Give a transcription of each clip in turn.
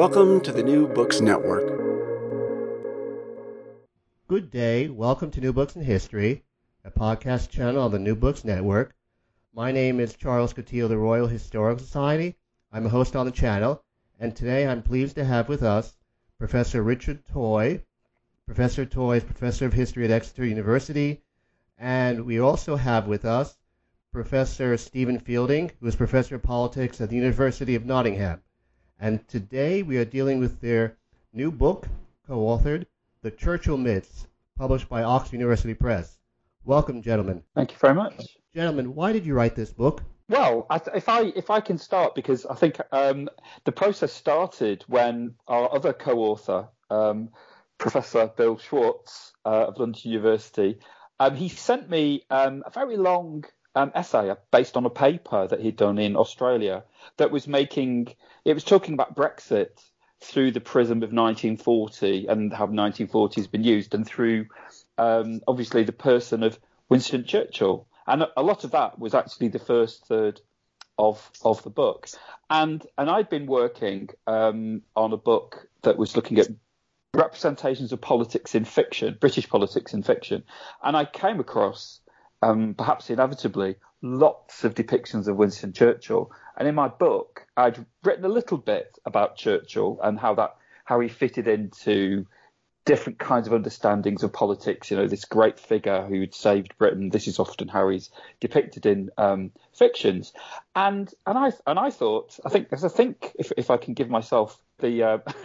Welcome to the New Books Network. Good day. Welcome to New Books in History, a podcast channel on the New Books Network. My name is Charles Coutinho of the Royal Historical Society. I'm a host on the channel, and today I'm pleased to have with us Professor Richard Toye. Professor Toye is Professor of History at Exeter University, and we also have with us Professor Steven Fielding, who is Professor of Politics at the University of Nottingham. And today we are dealing with their new book, co-authored, The Churchill Myths, published by Oxford University Press. Welcome, gentlemen. Thank you very much. Gentlemen, why did you write this book? Well, if I if I can start because I think um, the process started when our other co-author, um, Professor Bill Schwarz uh, of London University, um, he sent me um, a very long um, essay based on a paper that he'd done in Australia that was making it was talking about Brexit through the prism of 1940 and how 1940 has been used, and through um, obviously the person of Winston Churchill. And a lot of that was actually the first third of of the book. And and I'd been working um, on a book that was looking at representations of politics in fiction, British politics in fiction, and I came across, um, perhaps inevitably, lots of depictions of Winston Churchill. And in my book, I'd written a little bit about Churchill and how that how he fitted into different kinds of understandings of politics. You know, this great figure who'd saved Britain. This is often how he's depicted in um, fictions. And and I and I thought, I think, I think, if if I can give myself the uh,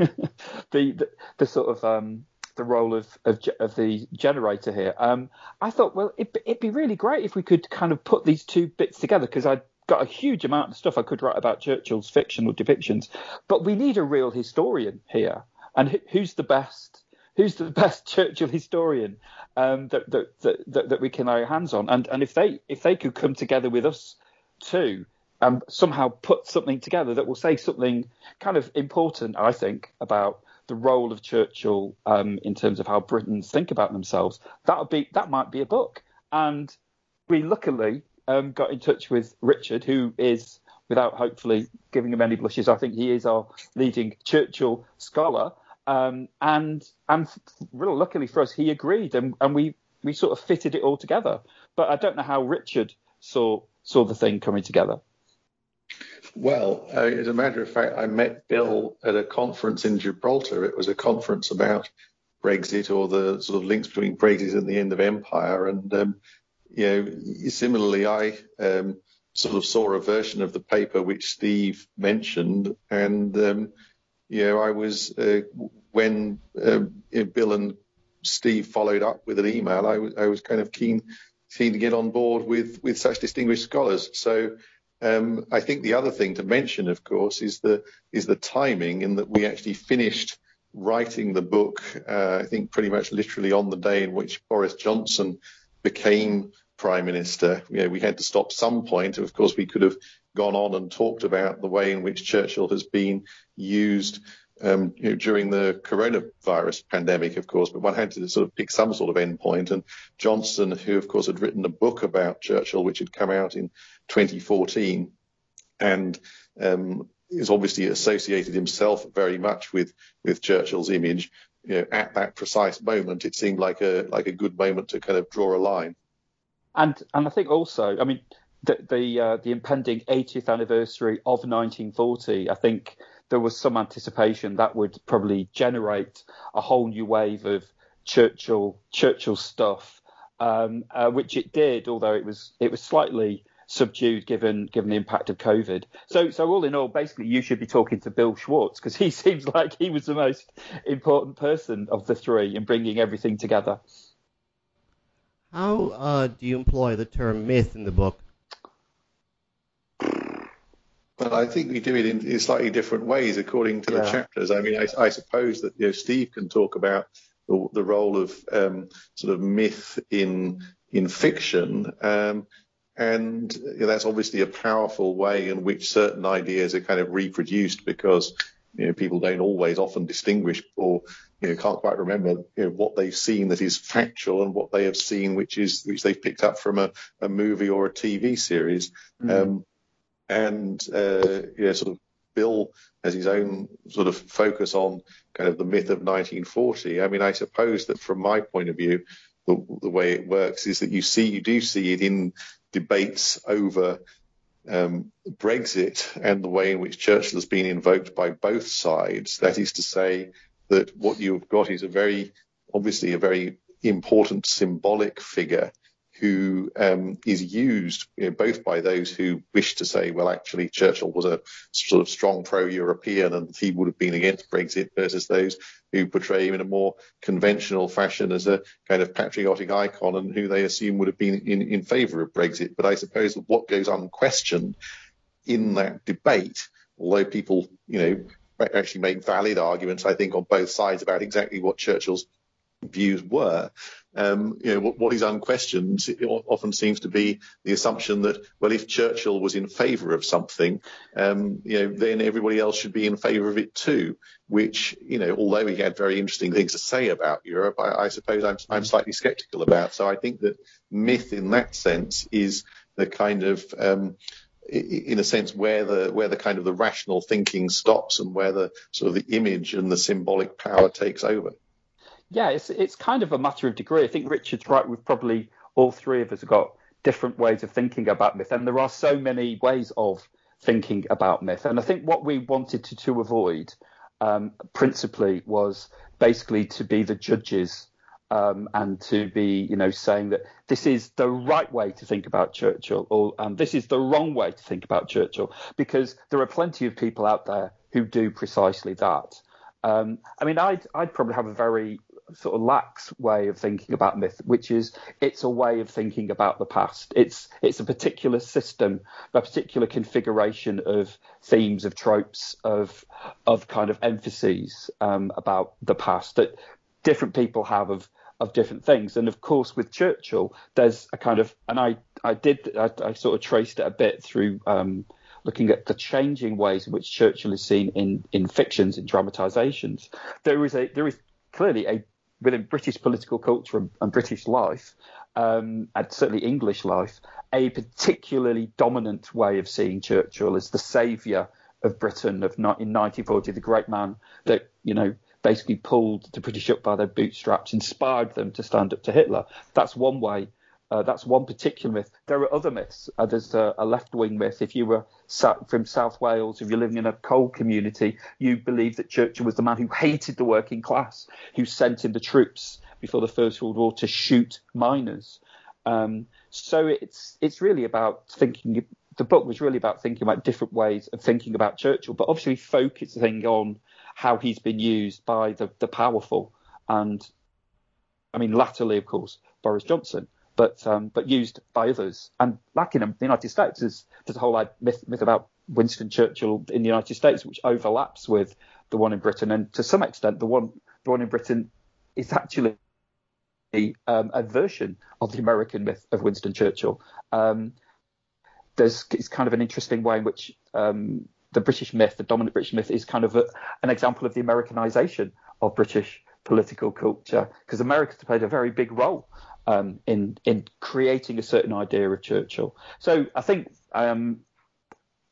the, the, the sort of um, the role of, of, of the generator here. Um, I thought, well, it, would be really great if we could kind of put these two bits together because I got a huge amount of stuff I could write about Churchill's fictional depictions, but we need a real historian here. And who's the best? Who's the best Churchill historian um, that, that, that, that we can lay our hands on? And and if they if they could come together with us too, and somehow put something together that will say something kind of important, I think, about the role of Churchill um, in terms of how Britons think about themselves. That would be that might be a book. And we luckily um, got in touch with Richard, who is, without hopefully giving him any blushes, I think he is our leading Churchill scholar. Um, and and really luckily for us, he agreed, and, and we we sort of fitted it all together. But I don't know how Richard saw saw the thing coming together. Well, uh, as a matter of fact, I met Bill at a conference in Gibraltar. It was a conference about Brexit or the sort of links between Brexit and the end of empire. And, um, you know, similarly, I um, sort of saw a version of the paper which Steve mentioned. And, um, you know, I was, uh, when um, Bill and Steve followed up with an email, I was, I was kind of keen, keen to get on board with, with such distinguished scholars. So, um, I think the other thing to mention, of course, is the is the timing, in that we actually finished writing the book. Uh, I think pretty much literally on the day in which Boris Johnson became prime minister. You know, we had to stop some point. Of course, we could have gone on and talked about the way in which Churchill has been used um, you know, during the coronavirus pandemic, of course, but one had to sort of pick some sort of endpoint. And Johnson, who of course had written a book about Churchill, which had come out in 2014, and um, is obviously associated himself very much with with Churchill's image. You know, at that precise moment, it seemed like a like a good moment to kind of draw a line. And and I think also, I mean, the the, uh, the impending 80th anniversary of 1940, I think there was some anticipation that would probably generate a whole new wave of Churchill Churchill stuff, um, uh, which it did, although it was it was slightly subdued given given the impact of COVID. So so all in all, basically, you should be talking to Bill Schwarz because he seems like he was the most important person of the three in bringing everything together. How uh, do you employ the term myth in the book? But I think we do it in, in slightly different ways according to yeah. the chapters. I mean, I, I, suppose that you know Steve can talk about the, the role of um, sort of myth in in fiction. Um, and you know, that's obviously a powerful way in which certain ideas are kind of reproduced because you know, people don't always often distinguish or you know, can't quite remember you know, what they've seen that is factual and what they have seen which is which they've picked up from a, a movie or a TV series. Mm. Um, and uh, you know, sort of Bill has his own sort of focus on kind of the myth of 1940. I mean, I suppose that from my point of view, the, the way it works is that you see you do see it in debates over um, Brexit and the way in which Churchill has been invoked by both sides. That is to say, that what you've got is a very, obviously, a very important symbolic figure who um, is used you know, both by those who wish to say, well, actually, Churchill was a sort of strong pro-European and he would have been against Brexit, versus those who portray him in a more conventional fashion as a kind of patriotic icon and who they assume would have been in, in favour of Brexit. But I suppose what goes unquestioned in that debate, although people, you know, actually make valid arguments, I think, on both sides about exactly what Churchill's views were. Um, you know, what, what is unquestioned often seems to be the assumption that, well, if Churchill was in favour of something, um, you know, then everybody else should be in favour of it too. Which, you know, although he had very interesting things to say about Europe, I, I suppose I'm, I'm slightly sceptical about. So I think that myth, in that sense, is the kind of um, in a sense where the where the kind of the rational thinking stops and where the sort of the image and the symbolic power takes over yeah, it's it's kind of a matter of degree. I think Richard's right. We've probably all three of us have got different ways of thinking about myth, and there are so many ways of thinking about myth. And I think what we wanted to, to avoid um, principally was basically to be the judges um, and to be, you know, saying that this is the right way to think about Churchill or um, this is the wrong way to think about Churchill, because there are plenty of people out there who do precisely that. Um, I mean, I'd, I'd probably have a very sort of lax way of thinking about myth, which is it's a way of thinking about the past. It's it's a particular system, a particular configuration of themes, of tropes, of of kind of emphases um, about the past that different people have of of different things. And of course, with Churchill, there's a kind of and I I did I, I sort of traced it a bit through. Um, looking at the changing ways in which Churchill is seen in, in fictions, in dramatizations, there is a there is clearly a within British political culture and, and British life, um, and certainly English life, a particularly dominant way of seeing Churchill as the saviour of Britain of in 1940, the great man that you know basically pulled the British up by their bootstraps, inspired them to stand up to Hitler. That's one way uh, that's one particular myth. There are other myths. Uh, there's a, a left-wing myth. If you were from South Wales, if you're living in a coal community, you believe that Churchill was the man who hated the working class, who sent in the troops before the First World War to shoot miners. Um, so it's it's really about thinking. The book was really about thinking about different ways of thinking about Churchill, but obviously focusing on how he's been used by the, the powerful and I mean, latterly, of course, Boris Johnson but um, but used by others. And like in the United States, there's, there's a whole myth, myth about Winston Churchill in the United States, which overlaps with the one in Britain, and to some extent, the one the one in Britain is actually um, a version of the American myth of Winston Churchill. Um, there's it's kind of an interesting way in which um, the British myth, the dominant British myth, is kind of a, an example of the Americanization of British political culture because America played a very big role um, in in creating a certain idea of Churchill. So I think um,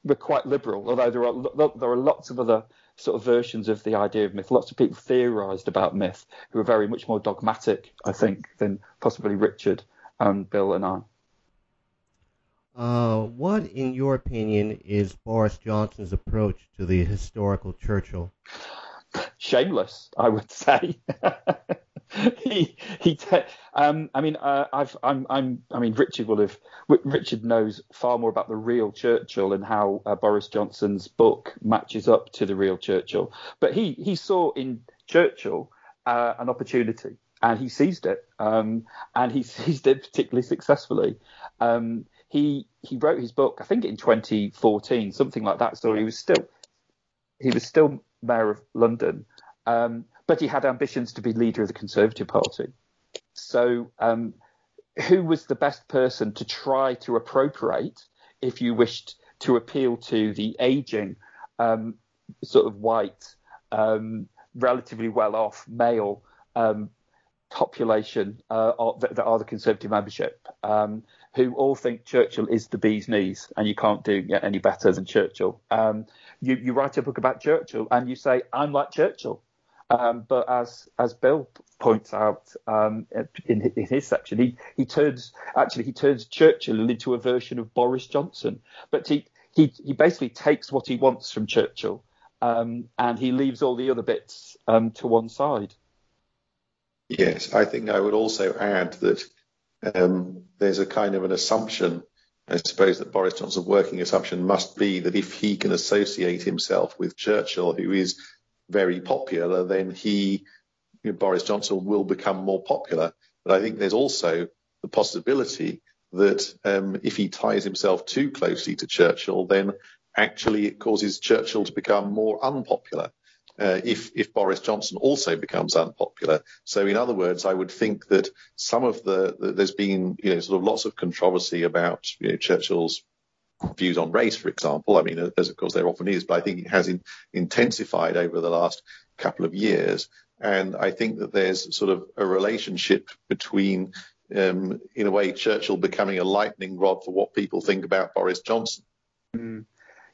we're quite liberal, although there are there are lots of other sort of versions of the idea of myth. Lots of people theorised about myth who are very much more dogmatic, I think, than possibly Richard and Bill and I. Uh, what, in your opinion, is Boris Johnson's approach to the historical Churchill? Shameless, I would say. he he. Te- um, I mean, uh, I've I'm I'm I mean, Richard will have Richard knows far more about the real Churchill and how uh, Boris Johnson's book matches up to the real Churchill. But he he saw in Churchill uh, an opportunity and he seized it, um, and he seized it particularly successfully. Um, he he wrote his book, I think in 2014, something like that. So he was still he was still mayor of London, um, but he had ambitions to be leader of the Conservative Party. So um, who was the best person to try to appropriate if you wished to appeal to the aging, um, sort of white, um, relatively well off male um, population uh, that, that, are the Conservative membership, um, who all think Churchill is the bee's knees and you can't do any better than Churchill. Um, you, you, write a book about Churchill and you say, I'm like Churchill. Um, but as as Bill points out um, in, in, his section, he, he turns actually he turns Churchill into a version of Boris Johnson. But he he, he basically takes what he wants from Churchill um, and he leaves all the other bits um, to one side. Yes, I think I would also add that um, there's a kind of an assumption. I suppose that Boris Johnson's working assumption must be that if he can associate himself with Churchill, who is very popular, then he, you know, Boris Johnson, will become more popular. But I think there's also the possibility that um, if he ties himself too closely to Churchill, then actually it causes Churchill to become more unpopular. Uh, if, if Boris Johnson also becomes unpopular. So, in other words, I would think that some of the, the there's been you know sort of lots of controversy about you know, Churchill's views on race, for example. I mean, as of course there often is, but I think it has in, intensified over the last couple of years. And I think that there's sort of a relationship between, um, in a way, Churchill becoming a lightning rod for what people think about Boris Johnson. Mm.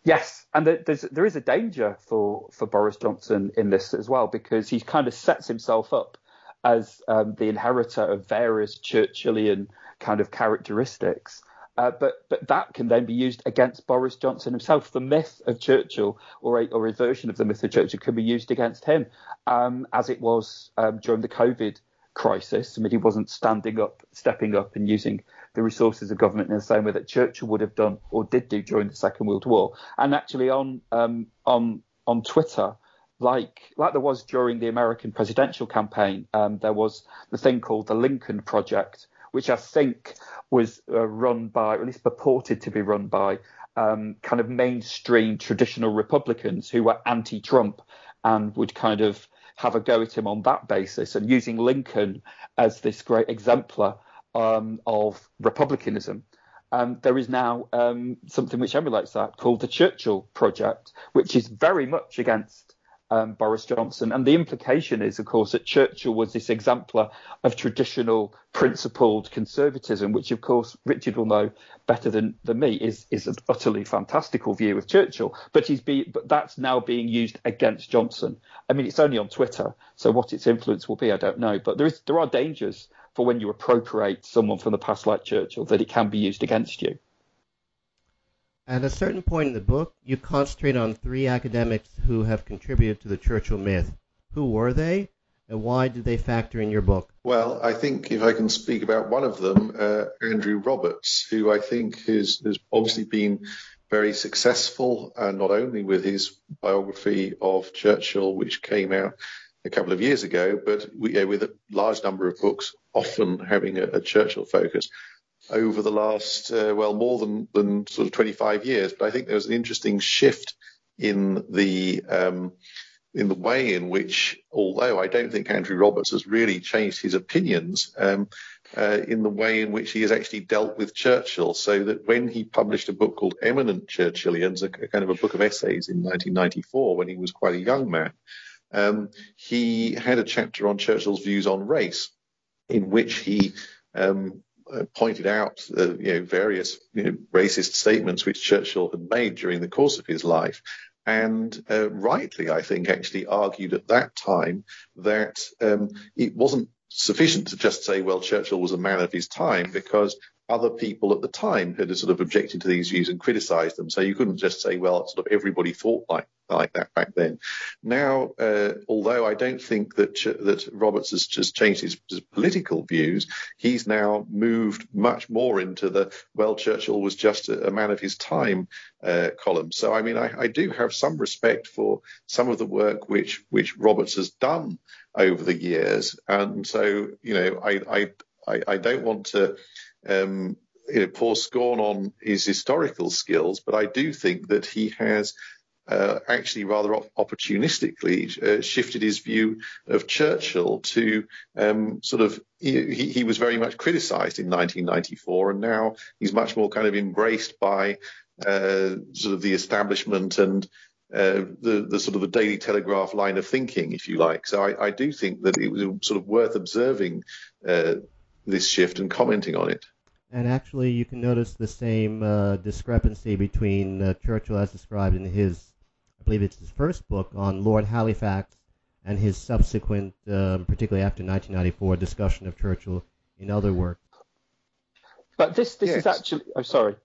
Yes, and there's, there is a danger for, for Boris Johnson in this as well because he kind of sets himself up as um, the inheritor of various Churchillian kind of characteristics. Uh, but but that can then be used against Boris Johnson himself. The myth of Churchill, or a, or a version of the myth of Churchill, can be used against him, um, as it was um, during the COVID crisis. I mean, he wasn't standing up, stepping up, and using the resources of government in the same way that Churchill would have done or did do during the Second World War. And actually, on um, on on Twitter, like like there was during the American presidential campaign, um, there was the thing called the Lincoln Project, which I think was uh, run by, or at least purported to be run by, um, kind of mainstream traditional Republicans who were anti-Trump and would kind of have a go at him on that basis, and using Lincoln as this great exemplar um, of republicanism. Um, there is now um, something which emulates that called the Churchill Project, which is very much against um, Boris Johnson. And the implication is, of course, that Churchill was this exemplar of traditional, principled conservatism, which, of course, Richard will know better than, than me, is, is an utterly fantastical view of Churchill. But he's be, but that's now being used against Johnson. I mean, it's only on Twitter, so what its influence will be, I don't know. But there is there are dangers for when you appropriate someone from the past like Churchill that it can be used against you. At a certain point in the book, you concentrate on three academics who have contributed to the Churchill myth. Who were they, and why did they factor in your book? Well, I think if I can speak about one of them, uh, Andrew Roberts, who I think has, has obviously been very successful, uh, not only with his biography of Churchill, which came out a couple of years ago, but we, uh, with a large number of books, often having a, a Churchill focus over the last, uh, well, more than, than sort of 25 years. But I think there was an interesting shift in the um, in the way in which, although I don't think Andrew Roberts has really changed his opinions, um, uh, in the way in which he has actually dealt with Churchill. So that when he published a book called Eminent Churchillians, a, a kind of a book of essays in 1994, when he was quite a young man, um, he had a chapter on Churchill's views on race, in which he um, pointed out uh, you know, various you know, racist statements which Churchill had made during the course of his life. And uh, rightly, I think, actually argued at that time that um, it wasn't sufficient to just say, well, Churchill was a man of his time, because other people at the time had sort of objected to these views and criticised them. So you couldn't just say, well, sort of everybody thought like like that back then. Now, uh, although I don't think that that Roberts has just changed his, his, political views, he's now moved much more into the well, Churchill was just a, a man of his time uh, column. So I mean, I, I, do have some respect for some of the work which which Roberts has done over the years, and so you know, I I I, I don't want to um, you know, pour scorn on his historical skills, but I do think that he has uh, actually rather op- opportunistically uh, shifted his view of Churchill to um, sort of he, he, was very much criticised in 1994, and now he's much more kind of embraced by uh, sort of the establishment and uh, the, the sort of the Daily Telegraph line of thinking, if you like. So I, I do think that it was sort of worth observing uh, this shift and commenting on it. And actually, you can notice the same uh, discrepancy between uh, Churchill as described in his I believe it's his first book on Lord Halifax and his subsequent, um, particularly after 1994, discussion of Churchill in other works. But this this yes. is actually. I'm oh, sorry.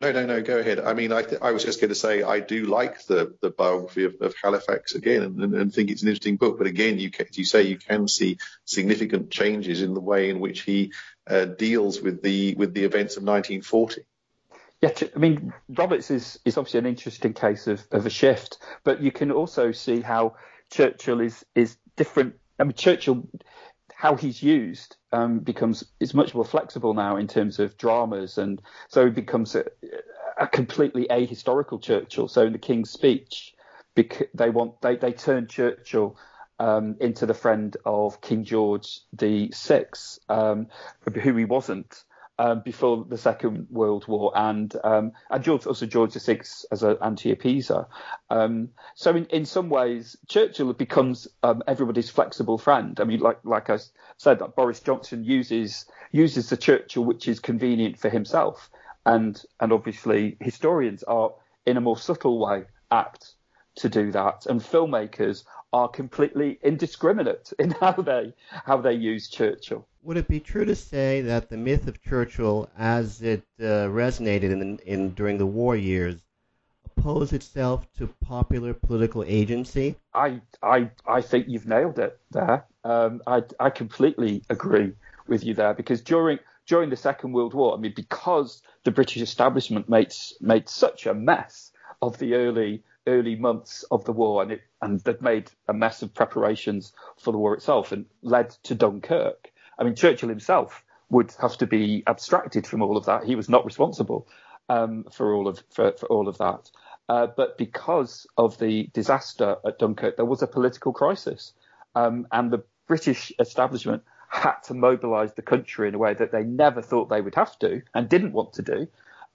No, no, no. Go ahead. I mean, I, th- I was just going to say I do like the, the biography of, of Halifax again, and, and, think it's an interesting book. But again, you you say you can see significant changes in the way in which he uh, deals with the with the events of 1940. Yeah, I mean, Roberts is, is obviously an interesting case of, of a shift, but you can also see how Churchill is is different. I mean, Churchill, how he's used um, becomes is much more flexible now in terms of dramas, and so he becomes a, a completely ahistorical Churchill. So in the King's Speech, they want they they turn Churchill um, into the friend of King George the Sixth, um, who he wasn't um, before the Second World War, and um, and George also George VI as an anti-appeaser. Um, so in, in some ways, Churchill becomes um, everybody's flexible friend. I mean, like like I said, that Boris Johnson uses uses the Churchill which is convenient for himself, and and obviously historians are in a more subtle way apt to do that, and filmmakers are completely indiscriminate in how they how they use Churchill. Would it be true to say that the myth of Churchill, as it uh, resonated in, in during the war years, opposed itself to popular political agency? I I I think you've nailed it there. Um, I I completely agree with you there because during during the Second World War, I mean, because the British establishment made made such a mess of the early early months of the war, and it and they'd made a mess of preparations for the war itself, and led to Dunkirk. I mean, Churchill himself would have to be abstracted from all of that. He was not responsible um, for all of for, for all of that. Uh, but because of the disaster at Dunkirk, there was a political crisis, um, and the British establishment had to mobilise the country in a way that they never thought they would have to and didn't want to do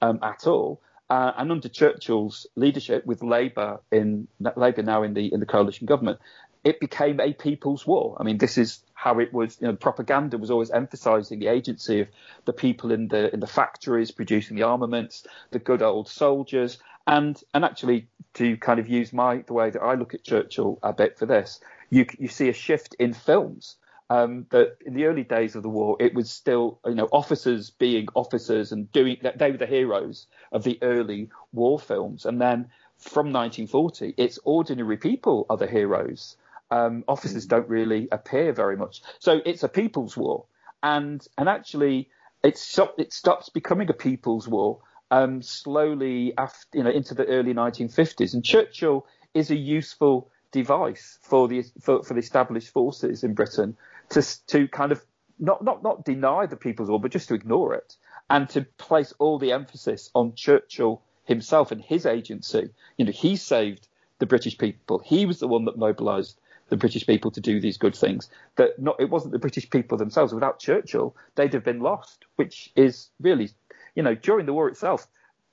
um, at all. Uh, and under Churchill's leadership, with Labour in Labour now in the in the coalition government, it became a people's war. I mean, this is how it was. You know, propaganda was always emphasising the agency of the people in the in the factories producing the armaments, the good old soldiers, and and actually to kind of use my the way that I look at Churchill a bit for this, you you see a shift in films um, that in the early days of the war, it was still, you know, officers being officers and doing that. They were the heroes of the early war films. And then from 1940, it's ordinary people are the heroes. Um, officers don't really appear very much. So it's a people's war. And, and actually, it, it stops becoming a people's war um, slowly after, you know, into the early 1950s. And Churchill is a useful device for the for, for the established forces in Britain to to kind of not not not deny the People's War, but just to ignore it and to place all the emphasis on Churchill himself and his agency. You know, he saved the British people. He was the one that mobilised the British people to do these good things. That not it wasn't the British people themselves. Without Churchill, they'd have been lost, which is really, you know, during the war itself,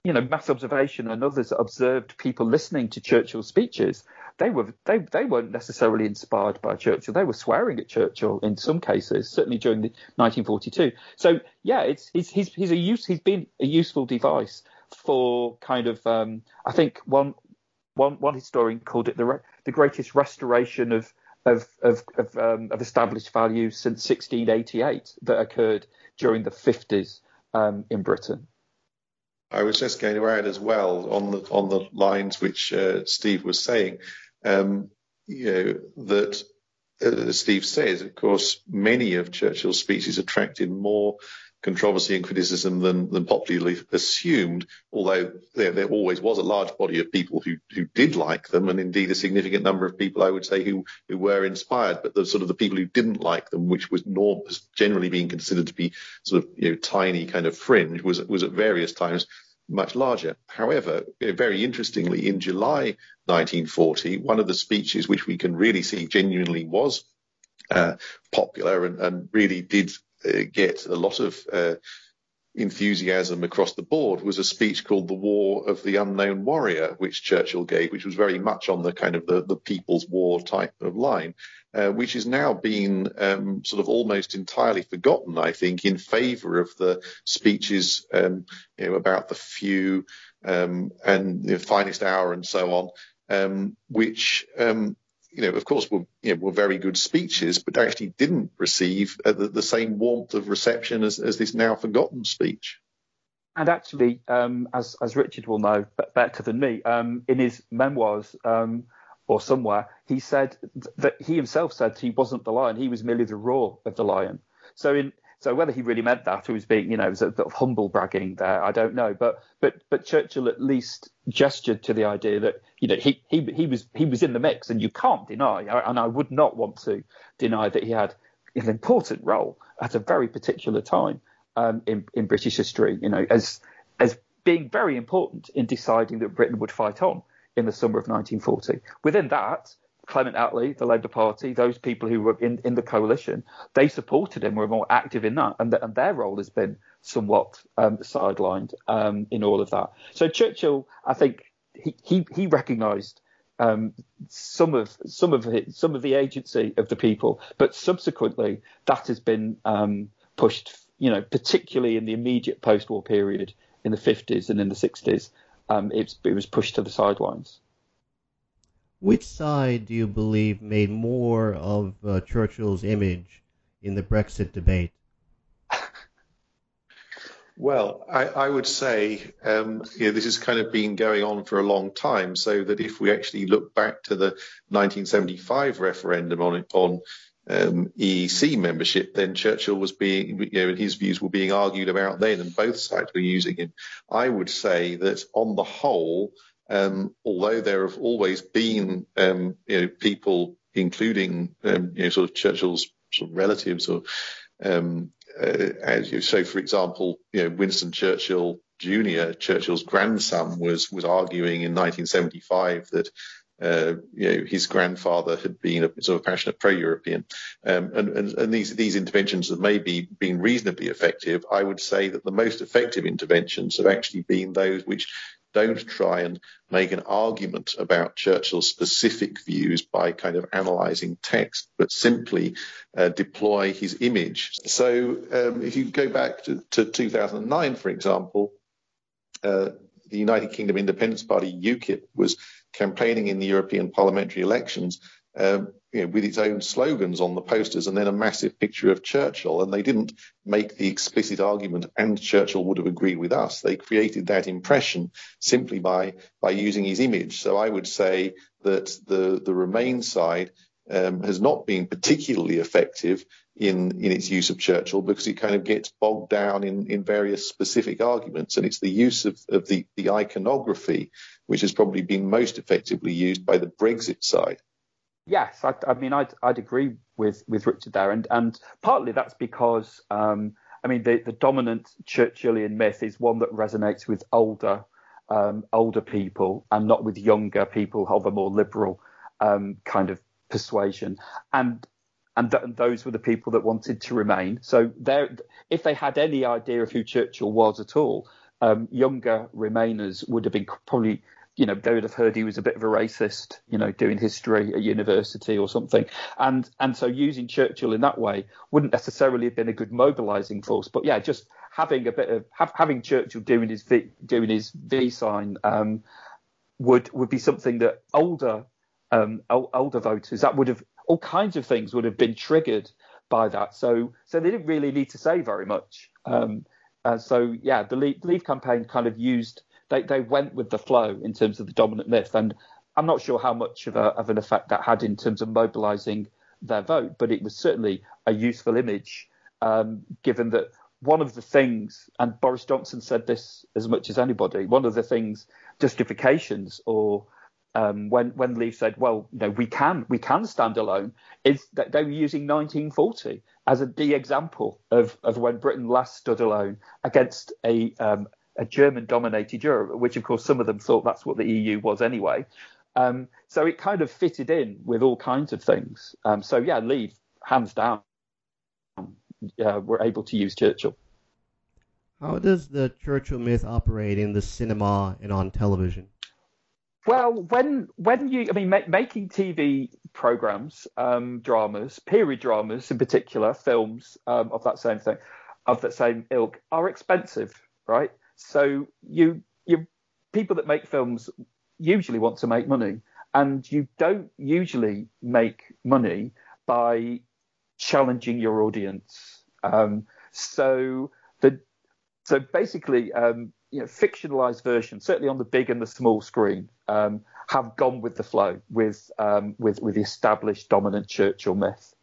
you know, mass observation and others observed people listening to Churchill's speeches. They were they they weren't necessarily inspired by Churchill. They were swearing at Churchill in some cases, certainly during the 1942. So yeah, it's he's he's he's a use he's been a useful device for kind of um, I think one one one historian called it the the greatest restoration of of of of, um, of established values since 1688 that occurred during the 50s um, in Britain. I was just going to add as well on the on the lines which uh, Steve was saying, um, you know that uh, Steve says, of course, many of Churchill's speeches attracted more controversy and criticism than, than popularly assumed, although there, there, always was a large body of people who, who did like them, and indeed a significant number of people, I would say, who, who were inspired. But the sort of the people who didn't like them, which was norm, generally being considered to be sort of you know, tiny kind of fringe, was, was at various times much larger. However, very interestingly, in July 1940, one of the speeches which we can really see genuinely was uh, popular and, and, really did get a lot of uh, enthusiasm across the board was a speech called The War of the Unknown Warrior, which Churchill gave, which was very much on the kind of the, the people's war type of line, uh, which is now being um, sort of almost entirely forgotten, I think, in favour of the speeches um, you know, about the few um, and the finest hour and so on, um, which um, you know, of course, were you know, were very good speeches, but actually didn't receive uh, the, the, same warmth of reception as, as this now forgotten speech. And actually, um, as as Richard will know better than me, um, in his memoirs um, or somewhere, he said that he himself said he wasn't the lion; he was merely the roar of the lion. So in so whether he really meant that or was being, you know, was a bit of humble bragging there, I don't know. But but but Churchill at least gestured to the idea that you know he he he was he was in the mix, and you can't deny, and I would not want to deny that he had an important role at a very particular time um, in in British history. You know, as as being very important in deciding that Britain would fight on in the summer of 1940. Within that, Clement Attlee, the Labour Party, those people who were in, in the coalition, they supported him, were more active in that, and, and their role has been somewhat um, sidelined um, in all of that. So Churchill, I think he he, he recognised um, some of some of some of the agency of the people, but subsequently that has been um, pushed, you know, particularly in the immediate post-war period in the 50s and in the 60s, um, it was pushed to the sidelines. Which side do you believe made more of uh, Churchill's image in the Brexit debate? Well, I, I would say um, you know, this has kind of been going on for a long time. So that if we actually look back to the 1975 referendum on on um, EEC membership, then Churchill was being, you know, his views were being argued about then, and both sides were using him. I would say that on the whole, um, although there have always been um, you know, people, including um, you know, sort of Churchill's sort of relatives, or um, uh, as you so, for example, you know, Winston Churchill Jr., Churchill's grandson, was was arguing in 1975 that. Uh, you know, his grandfather had been a sort of passionate pro-European, um, and, and, and, these these interventions have maybe been reasonably effective. I would say that the most effective interventions have actually been those which don't try and make an argument about Churchill's specific views by kind of analysing text, but simply uh, deploy his image. So um, if you go back to, to 2009, for example, uh, the United Kingdom Independence Party, UKIP, was campaigning in the European parliamentary elections um, you know, with its own slogans on the posters and then a massive picture of Churchill. And they didn't make the explicit argument, and Churchill would have agreed with us. They created that impression simply by, by using his image. So I would say that the, the Remain side um, has not been particularly effective in, in its use of Churchill because it kind of gets bogged down in, in various specific arguments. And it's the use of, of the, the iconography which has probably been most effectively used by the Brexit side. Yes, I, I mean, I'd, I'd agree with, with Richard there, and and partly that's because um, I mean the, the dominant Churchillian myth is one that resonates with older um, older people and not with younger people of a more liberal um, kind of persuasion, and and, th- and, those were the people that wanted to remain. So there, if they had any idea of who Churchill was at all, um, younger Remainers would have been probably you know, they would have heard he was a bit of a racist, you know, doing history at university or something. And and so using Churchill in that way wouldn't necessarily have been a good mobilising force. But yeah, just having a bit of have, having Churchill doing his v, doing his V sign um, would would be something that older um, older voters that would have all kinds of things would have been triggered by that. So so they didn't really need to say very much. Um, uh, so yeah, the Leave, Leave campaign kind of used they they went with the flow in terms of the dominant myth, and I'm not sure how much of, a, of an effect that had in terms of mobilising their vote, but it was certainly a useful image, um, given that one of the things, and Boris Johnson said this as much as anybody, one of the things, justifications or um, when when Leave said, well, you know, we can we can stand alone, is that they were using 1940 as a the example of, of when Britain last stood alone against a um, a German dominated Europe, which of course some of them thought that's what the EU was anyway. Um, so it kind of fitted in with all kinds of things. Um, so yeah, Leave hands down uh, were able to use Churchill. How does the Churchill myth operate in the cinema and on television? Well, when when you, I mean, ma- making TV programs, um, dramas, period dramas in particular, films um, of that same thing, of that same ilk, are expensive, right? So you you people that make films usually want to make money, and you don't usually make money by challenging your audience. Um, so the so basically, um, you know, fictionalized versions, certainly on the big and the small screen, um, have gone with the flow with um, with with the established dominant Churchill myth.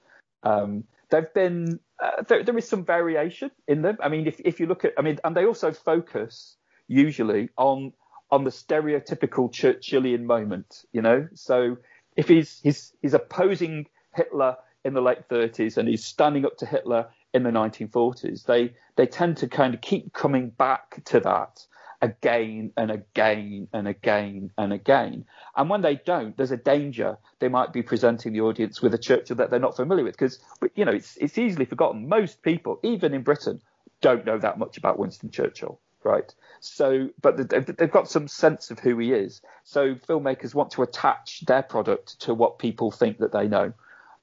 There've been uh, there, there is some variation in them. I mean, if if you look at, I mean, and they also focus usually on on the stereotypical Churchillian moment. You know, so if he's he's he's opposing Hitler in the late 30s and he's standing up to Hitler in the 1940s, they they tend to kind of keep coming back to that again and again and again and again. And when they don't, there's a danger they might be presenting the audience with a Churchill that they're not familiar with because you know it's it's easily forgotten. Most people, even in Britain, don't know that much about Winston Churchill, right? So, but they've got some sense of who he is. So filmmakers want to attach their product to what people think that they know.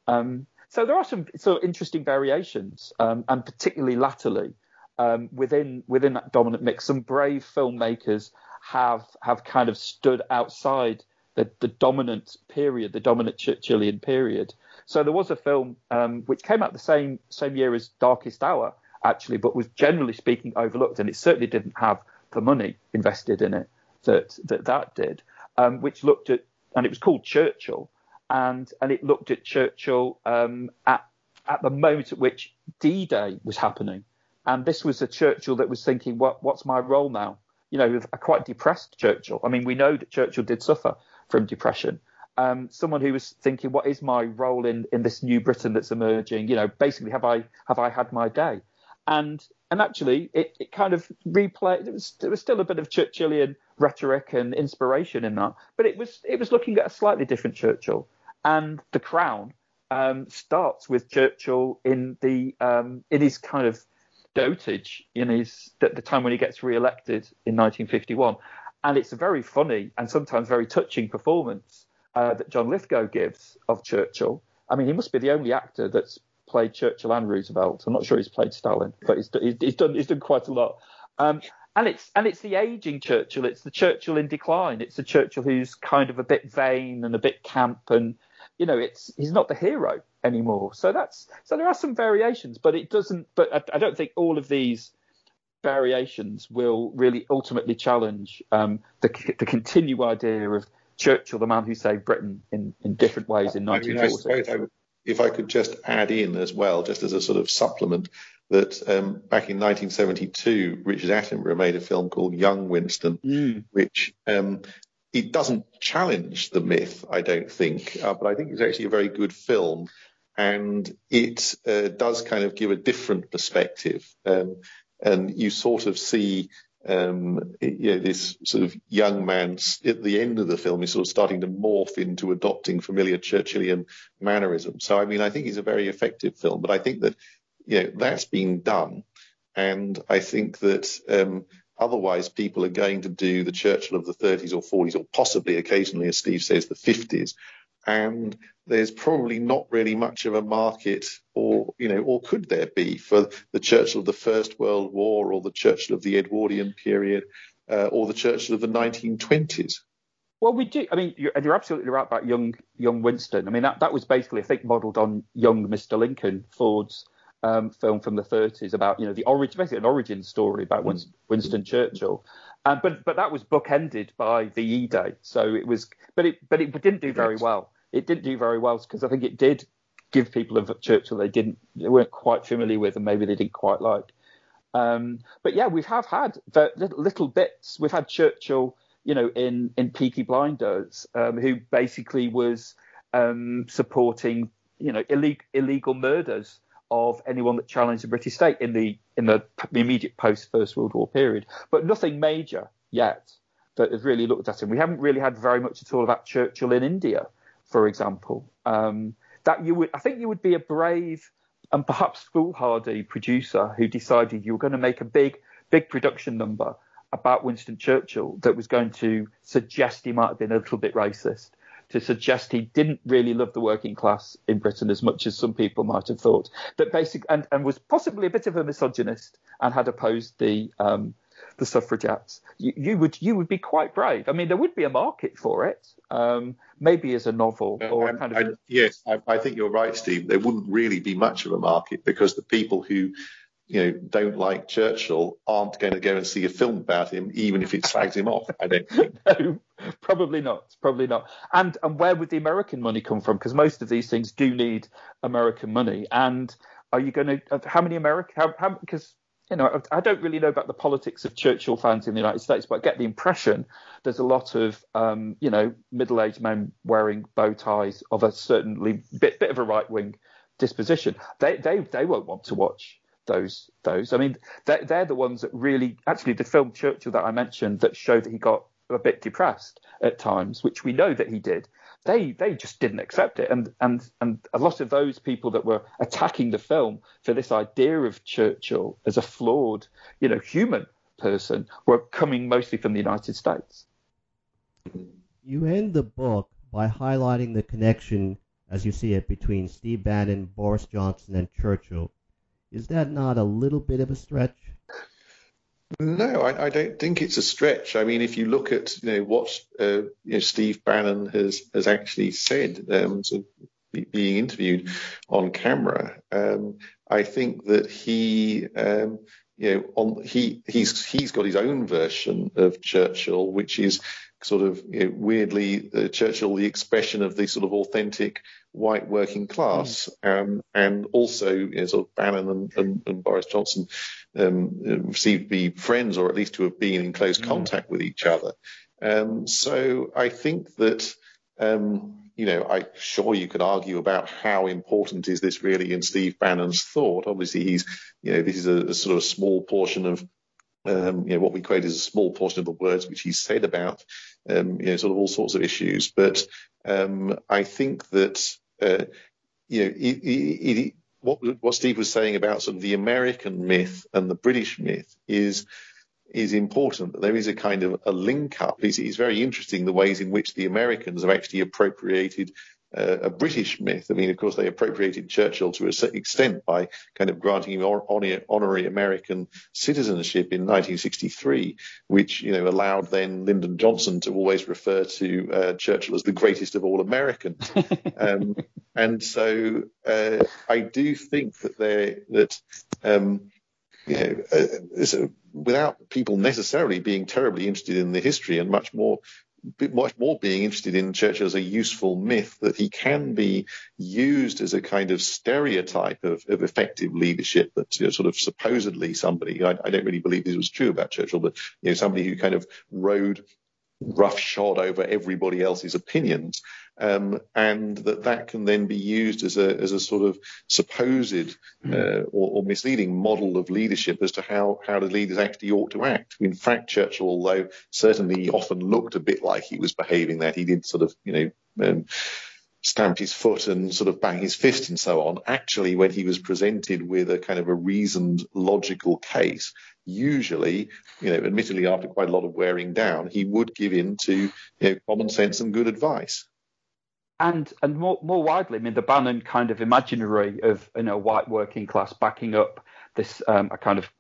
Um, so there are some sort of interesting variations, um, and particularly latterly um, within within that dominant mix, some brave filmmakers have have kind of stood outside the, the dominant period, the dominant Churchillian period. So there was a film um, which came out the same same year as Darkest Hour, actually, but was generally speaking overlooked, and it certainly didn't have the money invested in it that that that did, um, which looked at and it was called Churchill, and and it looked at Churchill um, at at the moment at which D-Day was happening, and this was a Churchill that was thinking, what what's my role now? You know, a quite depressed Churchill. I mean, we know that Churchill did suffer from depression. Um, someone who was thinking, what is my role in in this new Britain that's emerging? You know, basically, have I have I had my day? And and actually, it, it kind of replayed. It was there was still a bit of Churchillian rhetoric and inspiration in that, but it was it was looking at a slightly different Churchill and The Crown um, starts with Churchill in the um, in his kind of dotage in his at the time when he gets re-elected in 1951, and it's a very funny and sometimes very touching performance uh, that John Lithgow gives of Churchill. I mean, he must be the only actor that's played Churchill and Roosevelt. I'm not sure he's played Stalin, but he's, he's done he's done quite a lot. Um, and it's and it's the aging Churchill. It's the Churchill in decline. It's the Churchill who's kind of a bit vain and a bit camp and you know, it's he's not the hero anymore. So that's so there are some variations, but it doesn't. But I, I don't think all of these variations will really ultimately challenge um, the the continued idea of Churchill, the man who saved Britain in, in different ways in 1940. I mean, I if I could just add in as well, just as a sort of supplement, that um, back in 1972, Richard Attenborough made a film called Young Winston, mm. which um, it doesn't challenge the myth, I don't think, uh, but I think it's actually a very good film, and it uh, does kind of give a different perspective, um, and you sort of see. Um, you know, this sort of young man at the end of the film is sort of starting to morph into adopting familiar Churchillian mannerisms. So, I mean, I think it's a very effective film, but I think that, you know, that's been done. And I think that um, Otherwise, people are going to do the Churchill of the 30s or 40s, or possibly occasionally, as Steve says, the 50s. And there's probably not really much of a market, or you know, or could there be for the Churchill of the First World War, or the Churchill of the Edwardian period, uh, or the Churchill of the 1920s? Well, we do. I mean, you're, and you're absolutely right about young young Winston. I mean, that, that was basically, I think, modelled on young Mr. Lincoln, Ford's um, film from the 30s about you know the origin, basically an origin story about mm. Winston, Winston Churchill. Um, but but that was bookended by the E Day, so it was. But it but it didn't do very well. It didn't do very well because I think it did give people of Churchill they didn't they weren't quite familiar with and maybe they didn't quite like. Um, but yeah, we have had little bits. We've had Churchill, you know, in in Peaky Blinders, um, who basically was um, supporting, you know, illegal illegal murders of anyone that challenged the British state in the in the immediate post First World War period. But nothing major yet that has really looked at him. We haven't really had very much at all about Churchill in India, for example. Um, that you would, I think, you would be a brave and perhaps foolhardy producer who decided you were going to make a big, big production number about Winston Churchill that was going to suggest he might have been a little bit racist, to suggest he didn't really love the working class in Britain as much as some people might have thought. That basic and, and was possibly a bit of a misogynist and had opposed the um, the suffragettes. You, you, would you would be quite brave. I mean, there would be a market for it, um, maybe as a novel or um, kind of. I, yes, I, I, think you're right, Steve. There wouldn't really be much of a market because the people who you know don't like Churchill aren't going to go and see a film about him, even if it slags him off. I don't think. no, probably not. Probably not. And and where would the American money come from? Because most of these things do need American money. And are you going to? How many American? How, how because you know, I don't really know about the politics of Churchill fans in the United States, but I get the impression there's a lot of, um, you know, middle-aged men wearing bow ties of a certainly bit, bit of a right-wing disposition. They, they, they won't want to watch those, those. I mean, they're, they're the ones that really, actually, the film Churchill that I mentioned that showed that he got a bit depressed at times, which we know that he did they they just didn't accept it, and and and a lot of those people that were attacking the film for this idea of Churchill as a flawed, you know, human person were coming mostly from the United States. You end the book by highlighting the connection, as you see it, between Steve Bannon, Boris Johnson, and Churchill. Is that not a little bit of a stretch? No, I, I, don't think it's a stretch. I mean, if you look at you know what uh, you know, Steve Bannon has has actually said, um, so being interviewed on camera, um, I think that he um, you know on he he's he's got his own version of Churchill, which is sort of you know, weirdly uh, Churchill the expression of the sort of authentic white working class, mm. um, and also you know, sort of Bannon and, and, and Boris Johnson um, seem to be friends or at least to have been in close mm. contact with each other. Um, so I think that, um, you know, I'm sure you could argue about how important is this really in Steve Bannon's thought. Obviously, he's, you know, this is a, a sort of small portion of um, you know, what we quote is a small portion of the words which he said about, um, you know, sort of all sorts of issues. But um, I think that, uh, you know, what, what Steve was saying about sort of the American myth and the British myth is is important. There is a kind of a link up. It's, it's very interesting the ways in which the Americans have actually appropriated uh, a British myth. I mean, of course, they appropriated Churchill to a certain extent by kind of granting him honorary American citizenship in 1963, which you know allowed then Lyndon Johnson to always refer to uh, Churchill as the greatest of all Americans. um, and so uh, I do think that they that. Um, you know, uh, without people necessarily being terribly interested in the history and much more much more being interested in Churchill as a useful myth that he can be used as a kind of stereotype of, of effective leadership that you know, sort of supposedly somebody, I, I, don't really believe this was true about Churchill, but you know, somebody who kind of rode roughshod over everybody else's opinions, um, and that that can then be used as a as a sort of supposed hmm. uh, or, or, misleading model of leadership as to how how the leaders actually ought to act. In fact, Churchill, although certainly often looked a bit like he was behaving that, he did sort of you know. Um, stamp his foot and sort of bang his fist and so on. Actually, when he was presented with a kind of a reasoned, logical case, usually, you know, admittedly after quite a lot of wearing down, he would give in to you know, common sense and good advice. And and more more widely, I mean, the Bannon kind of imaginary of you know white working class backing up this um, a kind of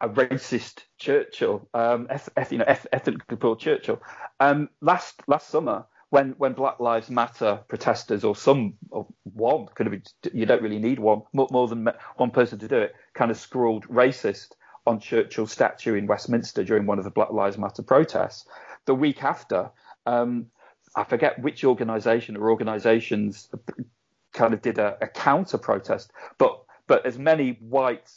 a racist Churchill, um, eth- you know, eth- ethnically poor Churchill. Um, last last summer, when when Black Lives Matter protesters or some or one could have been, you don't really need one more, more than one person to do it, kind of scrawled racist on Churchill's statue in Westminster during one of the Black Lives Matter protests. The week after, um, I forget which organisation or organisations kind of did a, a counter protest, but but as many white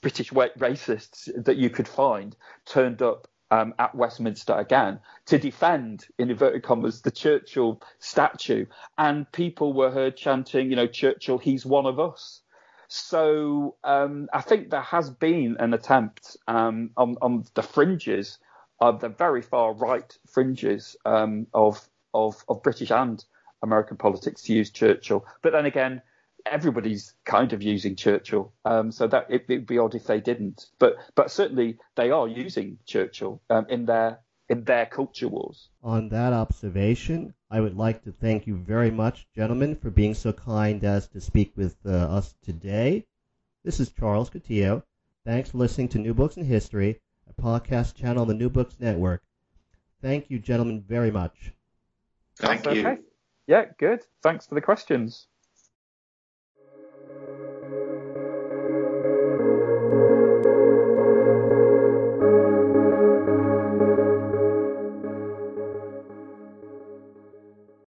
British white racists that you could find turned up um, at Westminster again to defend, in inverted commas, the Churchill statue, and people were heard chanting, you know, Churchill, he's one of us. So um, I think there has been an attempt um, on, on, the fringes, the very far right fringes um, of, of, of British and American politics to use Churchill. But then again, everybody's kind of using Churchill, um, so that it, would be odd if they didn't. But but certainly they are using Churchill um, in their in their culture wars. On that observation, I would like to thank you very much, gentlemen, for being so kind as to speak with uh, us today. This is Charles Coutinho. Thanks for listening to New Books in History, podcast channel on the mm-hmm. New Books Network. Thank you, gentlemen, very much. Thank That's you. Okay. Yeah, good. Thanks for the questions.